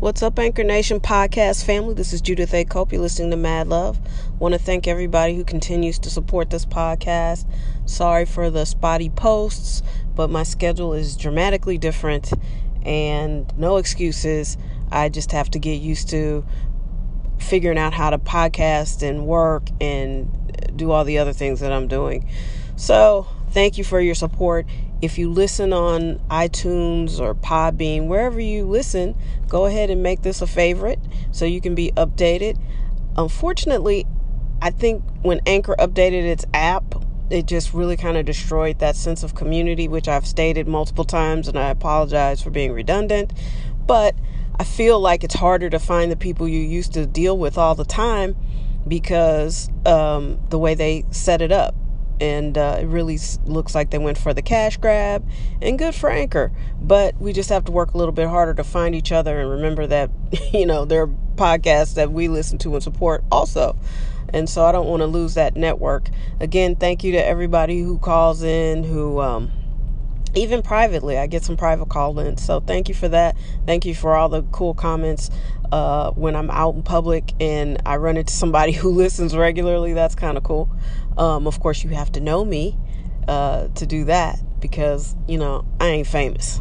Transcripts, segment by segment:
What's up, Anchor Nation podcast family? This is Judith A. Cope. You're listening to Mad Love. Want to thank everybody who continues to support this podcast. Sorry for the spotty posts, but my schedule is dramatically different and no excuses. I just have to get used to figuring out how to podcast and work and do all the other things that I'm doing. So, thank you for your support. If you listen on iTunes or Podbean, wherever you listen, go ahead and make this a favorite so you can be updated. Unfortunately, I think when Anchor updated its app, it just really kind of destroyed that sense of community, which I've stated multiple times, and I apologize for being redundant. But I feel like it's harder to find the people you used to deal with all the time because um, the way they set it up and uh, it really looks like they went for the cash grab and good for anchor. But we just have to work a little bit harder to find each other and remember that you know there are podcasts that we listen to and support also. And so i don't want to lose that network. Again thank you to everybody who calls in who um, even privately i get some private call ins so thank you for that. Thank you for all the cool comments uh, when i'm out in public and i run into somebody who listens regularly. That's kind of cool. Um, of course you have to know me uh, to do that because you know i ain't famous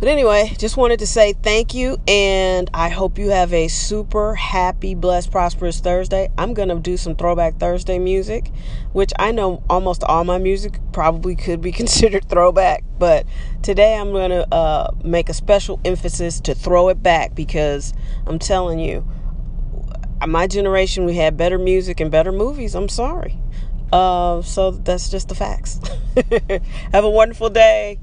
but anyway, just wanted to say thank you, and I hope you have a super happy, blessed, prosperous Thursday. I'm going to do some Throwback Thursday music, which I know almost all my music probably could be considered throwback, but today I'm going to uh, make a special emphasis to throw it back because I'm telling you, my generation, we had better music and better movies. I'm sorry. Uh, so that's just the facts. have a wonderful day.